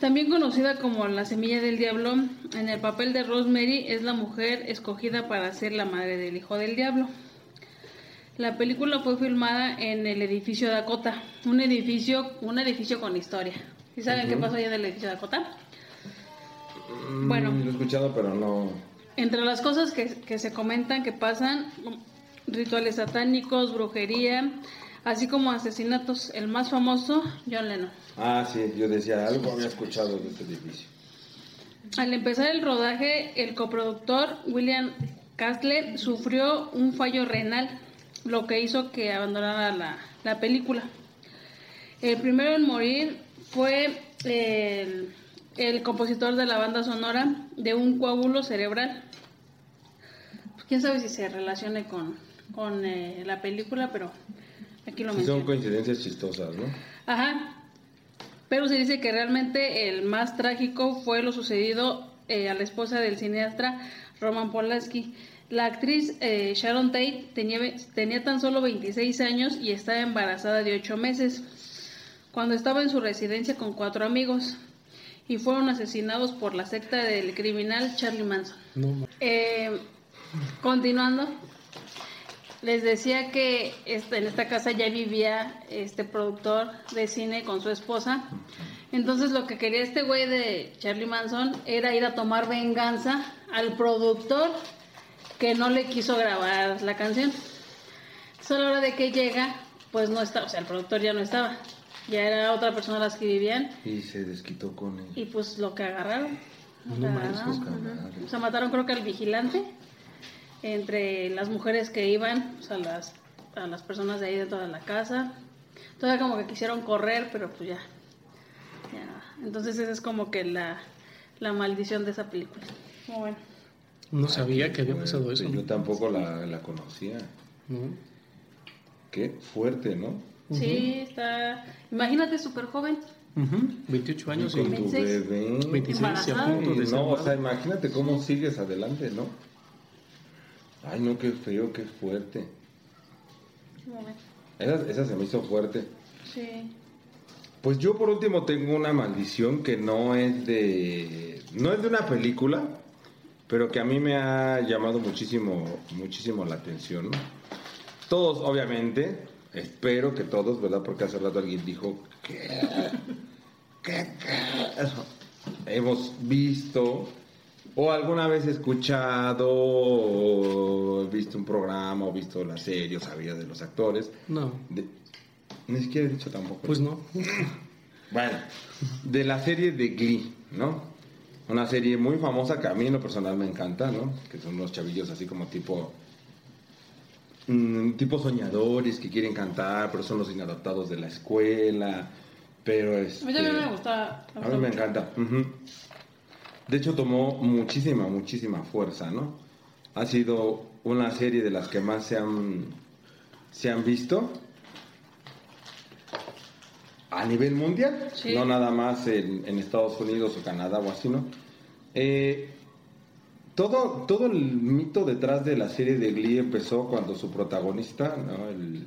También conocida como La Semilla del Diablo, en el papel de Rosemary es la mujer escogida para ser la madre del hijo del diablo. La película fue filmada en el edificio Dakota, un edificio, un edificio con historia. ¿Y saben qué pasó allá en el edificio Dakota? Bueno. Mm, Lo he escuchado, pero no... Entre las cosas que, que se comentan que pasan, rituales satánicos, brujería, así como asesinatos. El más famoso, John Lennon. Ah, sí, yo decía, algo había escuchado de este edificio. Al empezar el rodaje, el coproductor William Castle sufrió un fallo renal, lo que hizo que abandonara la, la película. El primero en morir fue el, el compositor de la banda sonora de un coágulo cerebral. Pues, Quién sabe si se relacione con, con eh, la película, pero aquí lo Sí, menciono. son coincidencias chistosas, ¿no? Ajá. Pero se dice que realmente el más trágico fue lo sucedido eh, a la esposa del cineasta Roman Polanski. La actriz eh, Sharon Tate tenía, tenía tan solo 26 años y estaba embarazada de 8 meses cuando estaba en su residencia con cuatro amigos y fueron asesinados por la secta del criminal Charlie Manson. No, Eh, continuando, les decía que este, en esta casa ya vivía este productor de cine con su esposa. Entonces lo que quería este güey de Charlie Manson era ir a tomar venganza al productor que no le quiso grabar la canción. Solo a la hora de que llega, pues no está, o sea, el productor ya no estaba. Ya era otra persona las que vivían Y se desquitó con él. y pues lo que agarraron. No ujú. O sea, mataron creo que al vigilante entre las mujeres que iban, o sea, las, a las personas de ahí dentro de la casa. Todavía como que quisieron correr, pero pues ya. ya. Entonces esa es como que la, la maldición de esa película. Muy bueno. no sabía que había pasado eso. Yo tampoco la, la conocía. No. Qué fuerte, ¿no? Sí, está... Imagínate, súper joven. Ujú, 28 años Y con y tu 26. bebé. 26 y a punto de No, o sea, imagínate cómo sigues adelante, ¿no? Ay, no, qué feo, qué fuerte. Esa, esa se me hizo fuerte. Sí. Pues yo por último tengo una maldición que no es de no es de una película, pero que a mí me ha llamado muchísimo muchísimo la atención. ¿no? Todos obviamente, espero que todos, ¿verdad? Porque hace rato alguien dijo que que hemos visto o alguna vez escuchado o visto un programa o visto la serie o sabido de los actores. No, De- ni siquiera he dicho tampoco. pues no. Bueno, de la serie de Glee, ¿no? Una serie muy famosa que a mí en lo personal me encanta, ¿no? Que son unos chavillos así como tipo... mm, tipo soñadores que quieren cantar, pero son los inadaptados de la escuela. Pero A este, mí también me gusta. A mí me encanta. ujú. De hecho, tomó muchísima, muchísima fuerza, ¿no? Ha sido una serie de las que más se han, se han visto a nivel mundial, Sí. no nada más en, en Estados Unidos o Canadá o así, ¿no? Eh, todo, todo el mito detrás de la serie de Glee empezó cuando su protagonista, ¿no? El-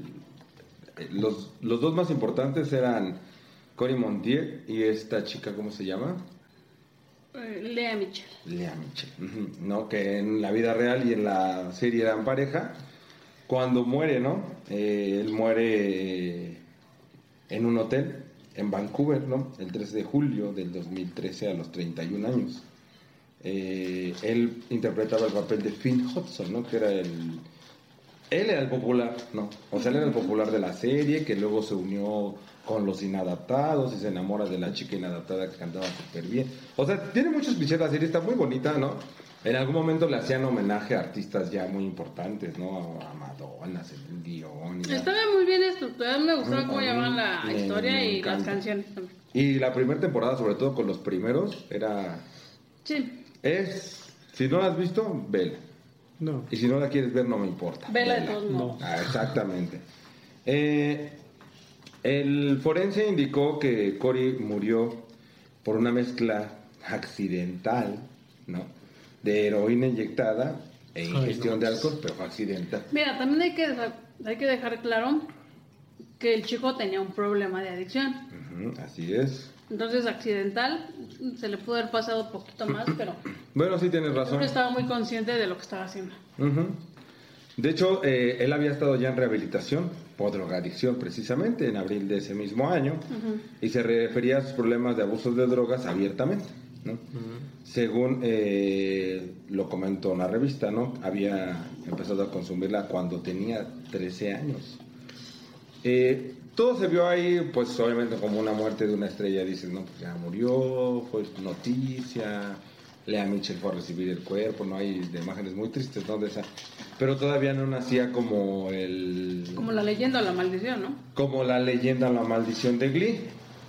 eh, los, los dos más importantes eran Cory Montier y esta chica, ¿cómo se llama? Eh, Lea Mitchell. Lea Mitchell, ujú, ¿no? Que en la vida real y en la serie eran pareja. Cuando muere, ¿no? Eh, él muere en un hotel en Vancouver, ¿no? El 3 de julio del 2013 a los 31 años. Eh, él interpretaba el papel de Finn Hudson, ¿no? Que era el... Él era el popular, ¿no? O sea, él era el popular de la serie, que luego se unió con los inadaptados y se enamora de la chica inadaptada que cantaba súper bien. O sea, tiene muchos clichés la serie, está muy bonita, ¿no? En algún momento le hacían homenaje a artistas ya muy importantes, ¿no? A Madonna, Celine Dion. y a- Estaba muy bien estructurada. Me gustaba cómo A mí llamaban la me- historia me y las canciones también. Y la primera temporada, sobre todo con los primeros, era... Sí, Es... Si no la has visto, vela. No. Y si no la quieres ver, no me importa. vela de todos No. modos. Ah, exactamente. Eh, el forense indicó que Cory murió por una mezcla accidental, ¿no? De heroína inyectada e Ay, ingestión no. de alcohol, pero fue accidental. Mira, también hay que, dejar- hay que dejar claro que el chico tenía un problema de adicción. Así es. Entonces, accidental, se le pudo haber pasado un poquito más, pero Bueno, sí tienes creo razón. que estaba muy consciente de lo que estaba haciendo. Ujú. De hecho, eh, él había estado ya en rehabilitación por drogadicción precisamente en abril de ese mismo año y se refería a sus problemas de abusos de drogas abiertamente. ¿no? Según eh, lo comentó una revista, ¿no? había empezado a consumirla cuando tenía 13 años. Eh, todo se vio ahí, pues obviamente como una muerte de una estrella. Dices, no, pues ya murió, fue noticia. Lea Mitchell fue a recibir el cuerpo, no hay de imágenes muy tristes, ¿no? De esa. Pero todavía no nacía como el. Como la leyenda o la maldición, ¿no? como la leyenda La Maldición de Glee.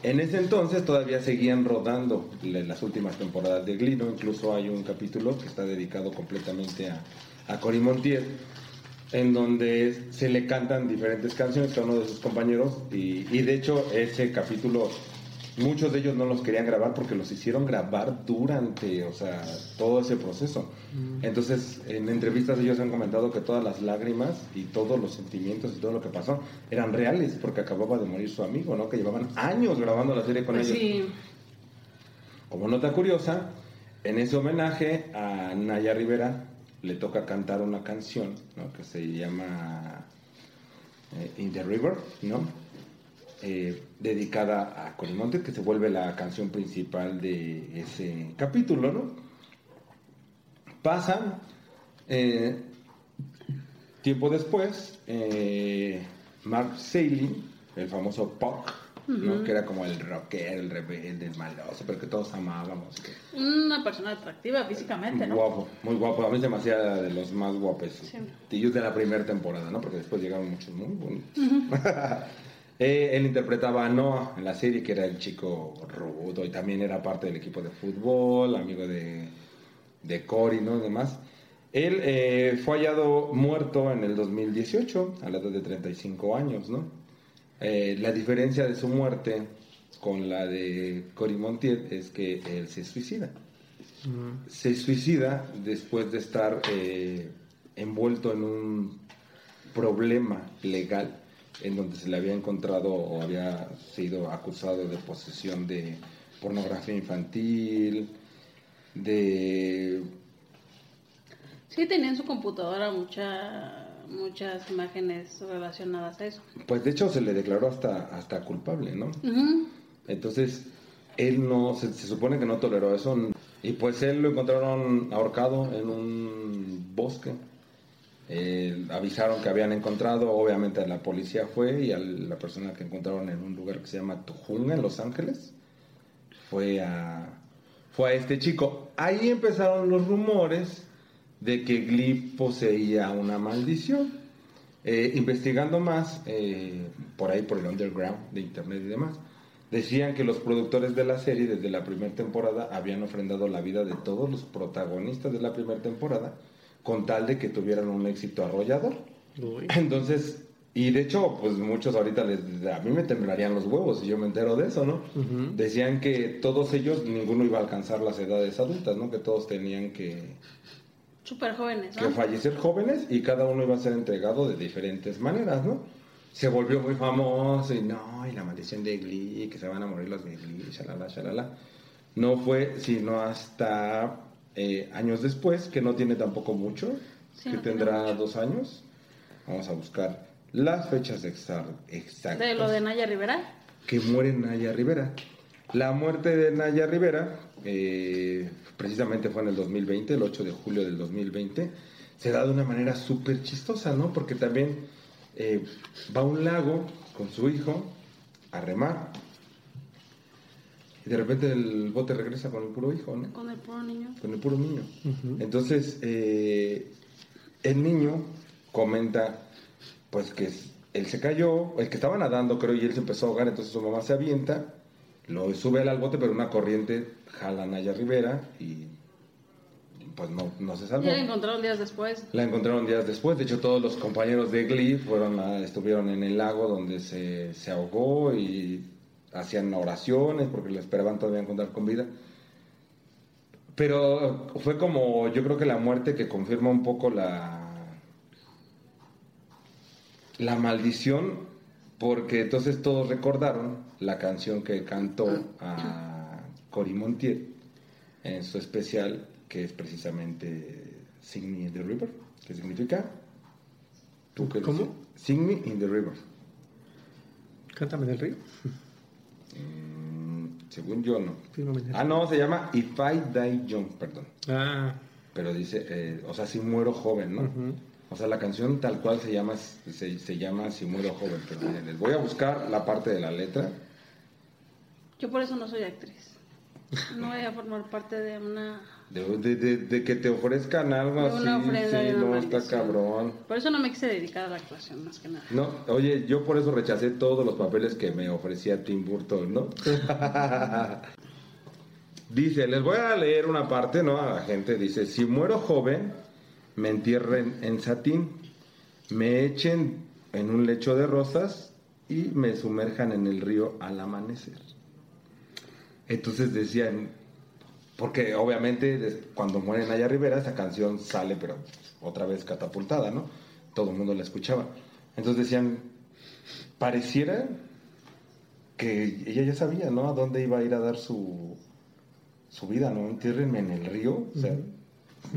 En ese entonces todavía seguían rodando las últimas temporadas de Glee, ¿no? Incluso hay un capítulo que está dedicado completamente a, a Cory Montiel, en donde se le cantan diferentes canciones a uno de sus compañeros y, y de hecho ese capítulo muchos de ellos no los querían grabar porque los hicieron grabar durante, o sea, todo ese proceso. Entonces, en entrevistas ellos han comentado que todas las lágrimas y todos los sentimientos y todo lo que pasó eran reales porque acababa de morir su amigo, ¿no? Que llevaban años grabando la serie con Pues ellos. sí, Como nota curiosa, en ese homenaje a Naya Rivera le toca cantar una canción ¿no? que se llama eh, In the River, ¿no? Eh, dedicada a Cory Monteith, que se vuelve la canción principal de ese capítulo, ¿no? Pasa eh, tiempo después, eh, Mark Saley, el famoso Puck, ¿no? que era como el rockero, el rebelde, el maloso, pero que todos amábamos. que- una persona atractiva físicamente, ¿no? Guapo, muy guapo. A mí me hacía de los más guapos. Sí. Tíos de la primera temporada, ¿no? Porque después llegaron muchos muy bonitos. *laughs* Eh, él interpretaba a Noah en la serie, que era el chico rudo y también era parte del equipo de fútbol, amigo de, de Cory, ¿no? Y demás. Él eh, fue hallado muerto en el 2018, a la edad de 35 años, ¿no? Eh, la diferencia de su muerte con la de Cory Montiel es que él se suicida se suicida después de estar eh, envuelto en un problema legal en donde se le había encontrado o había sido acusado de posesión de pornografía infantil, de... Sí, tenía en su computadora mucha, muchas imágenes relacionadas a eso. Pues de hecho se le declaró hasta, hasta culpable, ¿no? Entonces, él no, se, se supone que no toleró eso. Y pues él lo encontraron ahorcado en un bosque. Eh, avisaron que habían encontrado, obviamente la policía fue y a la persona que encontraron en un lugar que se llama Tujunga, en Los Ángeles, fue a, fue a este chico. Ahí empezaron los rumores de que Glee poseía una maldición. Eh, investigando más, eh, por ahí por el underground de internet y demás, decían que los productores de la serie desde la primera temporada habían ofrendado la vida de todos los protagonistas de la primera temporada con tal de que tuvieran un éxito arrollador. Uy. *laughs* Entonces, y de hecho, pues muchos ahorita les, a mí me temblarían los huevos si yo me entero de eso, ¿no? Decían que todos ellos, ninguno iba a alcanzar las edades adultas, ¿no? Que todos tenían que, Súper jóvenes, que ¿no? fallecer jóvenes y cada uno iba a ser entregado de diferentes maneras, ¿no? Se volvió muy famoso y no, y la maldición de Glee, que se van a morir los de Glee, shalala, shalala. No fue sino hasta eh, años después, que no tiene tampoco mucho, Sí, que no tendrá mucho. dos años. Vamos a buscar las fechas exa- exactas De lo de Naya Rivera. que muere Naya Rivera. La muerte de Naya Rivera, eh, precisamente fue en el 2020, el 8 de julio del 2020, se da de una manera súper chistosa, ¿no? Porque también eh, va a un lago con su hijo a remar. Y de repente el bote regresa con el puro hijo, ¿no? Con el puro niño. con el puro niño. Entonces, eh, el niño comenta, pues que él se cayó, el que estaba nadando, creo, y él se empezó a ahogar, entonces su mamá se avienta, lo sube al bote, pero una corriente jala a Naya Rivera y pues no, no se salvó. Ya la encontraron días después. La encontraron días después. De hecho, todos los compañeros de Glee fueron a- estuvieron en el lago donde se, se ahogó y hacían oraciones porque le esperaban todavía encontrar con vida. Pero fue como, yo creo que la muerte que confirma un poco la, la maldición, porque entonces todos recordaron la canción que cantó a Cory Montiel en su especial, que es precisamente Sing Me in the River, que significa... ¿Tú qué ¿Cómo? Sing Me in the River. Cántame del río. Mm, según yo, no. Fírmame Ah, no, se llama If I Die Young, perdón. Ah, Pero dice, eh, o sea, si muero joven, ¿no? O sea, la canción tal cual se llama, se, se llama Si muero joven. Pero miren, les voy a buscar la parte de la letra. Yo por eso no soy actriz. No voy a formar parte de una... De, de- de- de que te ofrezcan algo así, sí, no, está cabrón. Por eso no me quise dedicar a la actuación, más que nada. No, oye, yo por eso rechacé todos los papeles que me ofrecía Tim Burton, ¿no? *laughs* dice, les voy a leer una parte, ¿no? A la gente, dice, si muero joven, me entierren en satín, me echen en un lecho de rosas y me sumerjan en el río al amanecer. Entonces decían, porque obviamente cuando muere Naya Rivera, esa canción sale, pero otra vez catapultada, ¿no? Todo el mundo la escuchaba. Entonces decían, pareciera que ella ya sabía, ¿no? A dónde iba a ir a dar su, su vida, ¿no? Entiérrenme en el río, o sea,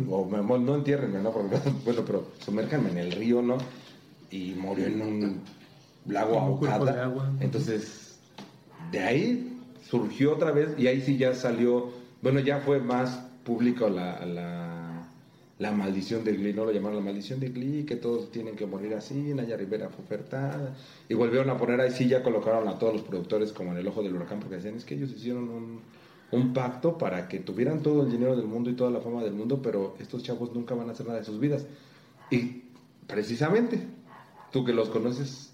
o me- no entiérrenme, ¿no? Porque, *laughs* bueno, pero sumérjanme en el río, ¿no? Y murió en un lago ahogada. Entonces, de ahí surgió otra vez y ahí sí ya salió, bueno, ya fue más público la, la, la maldición de Glee, ¿no? Lo llamaron la maldición de Glee, que todos tienen que morir así, Naya Rivera fue ofertada. Y volvieron a poner ahí sí, ya colocaron a todos los productores como en el ojo del huracán, porque decían, es que ellos hicieron un, un pacto para que tuvieran todo el dinero del mundo y toda la fama del mundo, pero estos chavos nunca van a hacer nada de sus vidas. Y precisamente, tú que los conoces,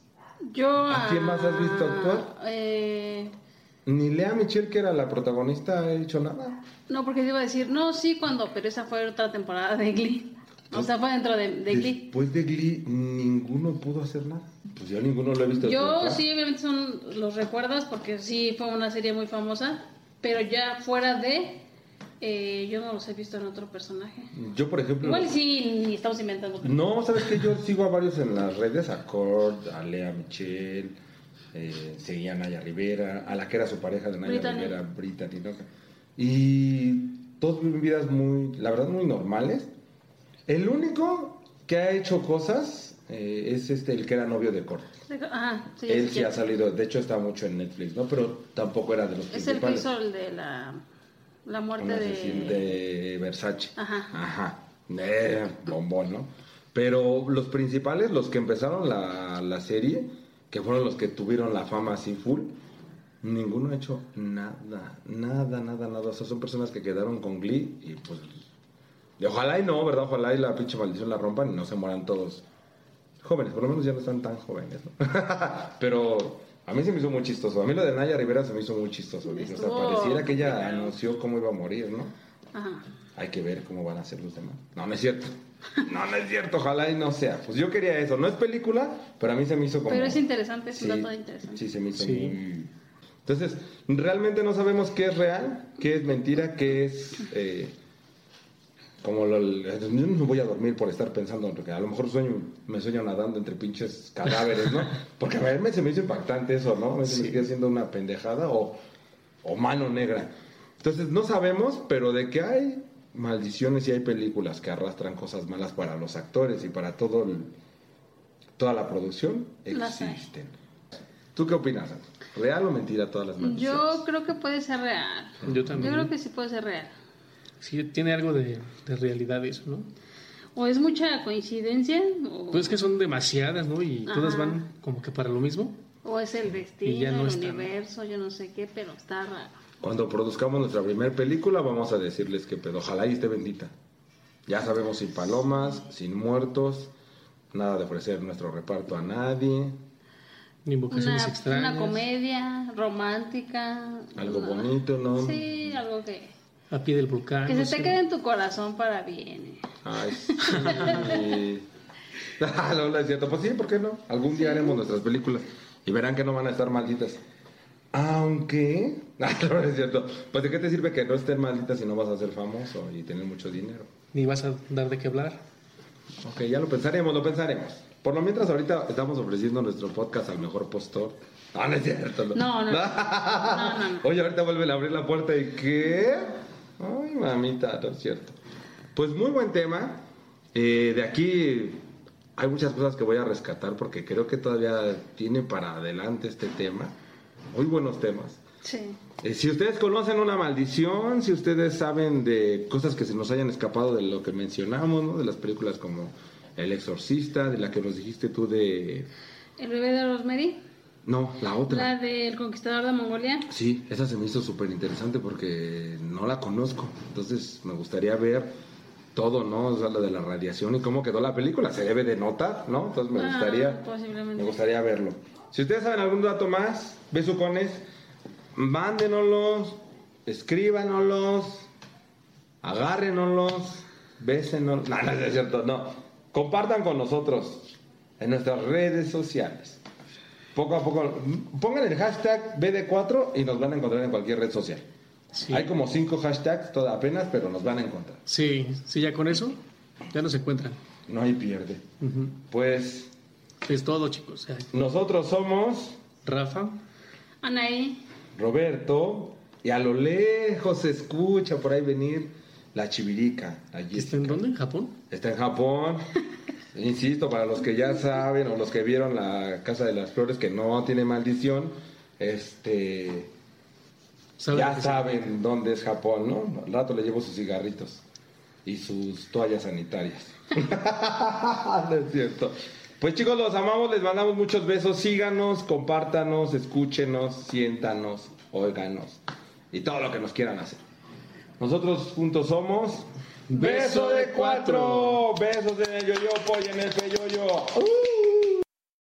Yo... ¿A quién más has visto actuar? Eh, Ni Lea Michelle, que era la protagonista, ha hecho nada. no, porque te iba a decir, no, sí, cuando, pero esa fue otra temporada de Glee. O sea, fue dentro de, de Glee. Después de Glee, ninguno pudo hacer nada. Pues yo ninguno lo he visto. Yo sí, obviamente son los recuerdas porque sí fue una serie muy famosa, pero ya fuera de, eh, yo no los he visto en otro personaje. Yo, por ejemplo. Igual sí, ni estamos inventando. No, ¿sabes qué? Yo sigo a varios en las redes, a Cord, a Lea Michelle, eh, seguía a Naya Rivera, a la que era su pareja de Naya. Rivera, Brittany, ¿no? Y todos viven vidas muy, la verdad, muy normales. El único que ha hecho cosas eh, es este, el que era novio de Cord. Ajá, sí, Él sí, sí ha salido, de hecho está mucho en Netflix, ¿no? Pero tampoco era de los Es principales. hizo el de la, la muerte de... de Versace. Ajá. Ajá. Eh, bombón, ¿no? Pero los principales, los que empezaron la, la serie, que fueron los que tuvieron la fama así full, ninguno ha hecho nada, nada, nada, nada. O sea, son personas que quedaron con Glee y pues... y ojalá y no, ¿verdad? Ojalá y la pinche maldición la rompan y no se mueran todos jóvenes. Por lo menos ya no están tan jóvenes, ¿no? *laughs* Pero A mí se me hizo muy chistoso. A mí lo de Naya Rivera se me hizo muy chistoso. Dije, o sea, Estuvo pareciera que ella anunció cómo iba a morir, ¿no? Ajá. Hay que ver cómo van a ser los demás. No, no es cierto. No, no es cierto. Ojalá y no sea. Pues yo quería eso. No es película, pero a mí se me hizo como... Pero es interesante, es un Sí, dato interesante. Sí, se me hizo Sí. muy... Entonces, realmente no sabemos qué es real, qué es mentira, qué es... eh, como lo, yo no voy a dormir por estar pensando, porque a lo mejor sueño, me sueño nadando entre pinches cadáveres, ¿no? *laughs* Porque a ver, se me hizo impactante eso, ¿no? Me, Sí. me estoy haciendo una pendejada o, o mano negra. Entonces, no sabemos, pero de que hay maldiciones y hay películas que arrastran cosas malas para los actores y para todo el- toda la producción, existen. ¿Tú qué opinas? ¿Real o mentira todas las maldiciones? Yo creo que puede ser real. Yo también. Yo creo que sí puede ser real. Sí, tiene algo de, de realidad eso, ¿no? O es mucha coincidencia, o, Pues es que son demasiadas, ¿no? Y todas Ajá. van como que para lo mismo. o es el destino, no el universo, yo no sé qué, pero está raro. Cuando produzcamos nuestra primera película, vamos a decirles que pedo. Ojalá y esté bendita. Ya sabemos sin palomas, sin muertos, nada de ofrecer nuestro reparto a nadie, Ni invocaciones Una, extrañas. una comedia romántica. algo una- bonito, ¿no? Sí, algo que, A pie del volcán. que se te sé. quede en tu corazón para bien. Ay, sí. *laughs* Ah, no, no es cierto. Pues sí, ¿por qué no? Algún día haremos nuestras películas y verán que no van a estar malditas. Aunque, *laughs* Ah, no, no es cierto. Pues de qué te sirve que no estén malditas si no vas a ser famoso y tener mucho dinero. Ni vas a dar de qué hablar. Ok, ya lo pensaremos, lo pensaremos. Por lo mientras ahorita estamos ofreciendo nuestro podcast al mejor postor. Ah, no es cierto. No, no, no. *laughs* No, no, no. Oye, ahorita vuelven a abrir la puerta y ¿qué? Ay, mamita, no es cierto. Pues muy buen tema. Eh, de aquí hay muchas cosas que voy a rescatar porque creo que todavía tiene para adelante este tema. Muy buenos temas. Sí. Eh, si ustedes conocen una maldición, si ustedes saben de cosas que se nos hayan escapado de lo que mencionamos, ¿no? De las películas como El Exorcista, de la que nos dijiste tú de... El bebé de Rosemary, No, la otra. la del conquistador de Mongolia. Sí, esa se me hizo súper interesante porque no la conozco. Entonces me gustaría ver todo, ¿no? O sea, lo de la radiación y cómo quedó la película. Se debe de notar, ¿no? Entonces me Ah, gustaría... Me gustaría verlo. Si ustedes saben algún dato más, besucones, mándenoslos, escríbanoslos, agárrenoslos, bésenos. No, no es cierto, no. Compartan con nosotros en nuestras redes sociales. Poco a poco, pongan el hashtag BD4 y nos van a encontrar en cualquier red social. Sí. Hay como cinco hashtags, toda apenas, pero nos van a encontrar. Sí, sí, ya con eso ya no se encuentran. No hay pierde. Pues Es todo, chicos. Nosotros somos Rafa, Anaí, Roberto, y a lo lejos se escucha por ahí venir la chivirica. la ¿está en dónde? ¿En Japón? Está en Japón. *laughs* Insisto, para los que ya saben o los que vieron la Casa de las Flores que no tiene maldición, este ¿Sabe ya saben dónde es Japón, ¿no? Al rato le llevo sus cigarritos y sus toallas sanitarias. *laughs* no es cierto. Pues chicos, los amamos, les mandamos muchos besos. Síganos, compártanos, escúchenos, siéntanos, óiganos y todo lo que nos quieran hacer. Nosotros juntos somos Beso de cuatro. Besos en el yoyopo y en el peyoyo. ¡Uh!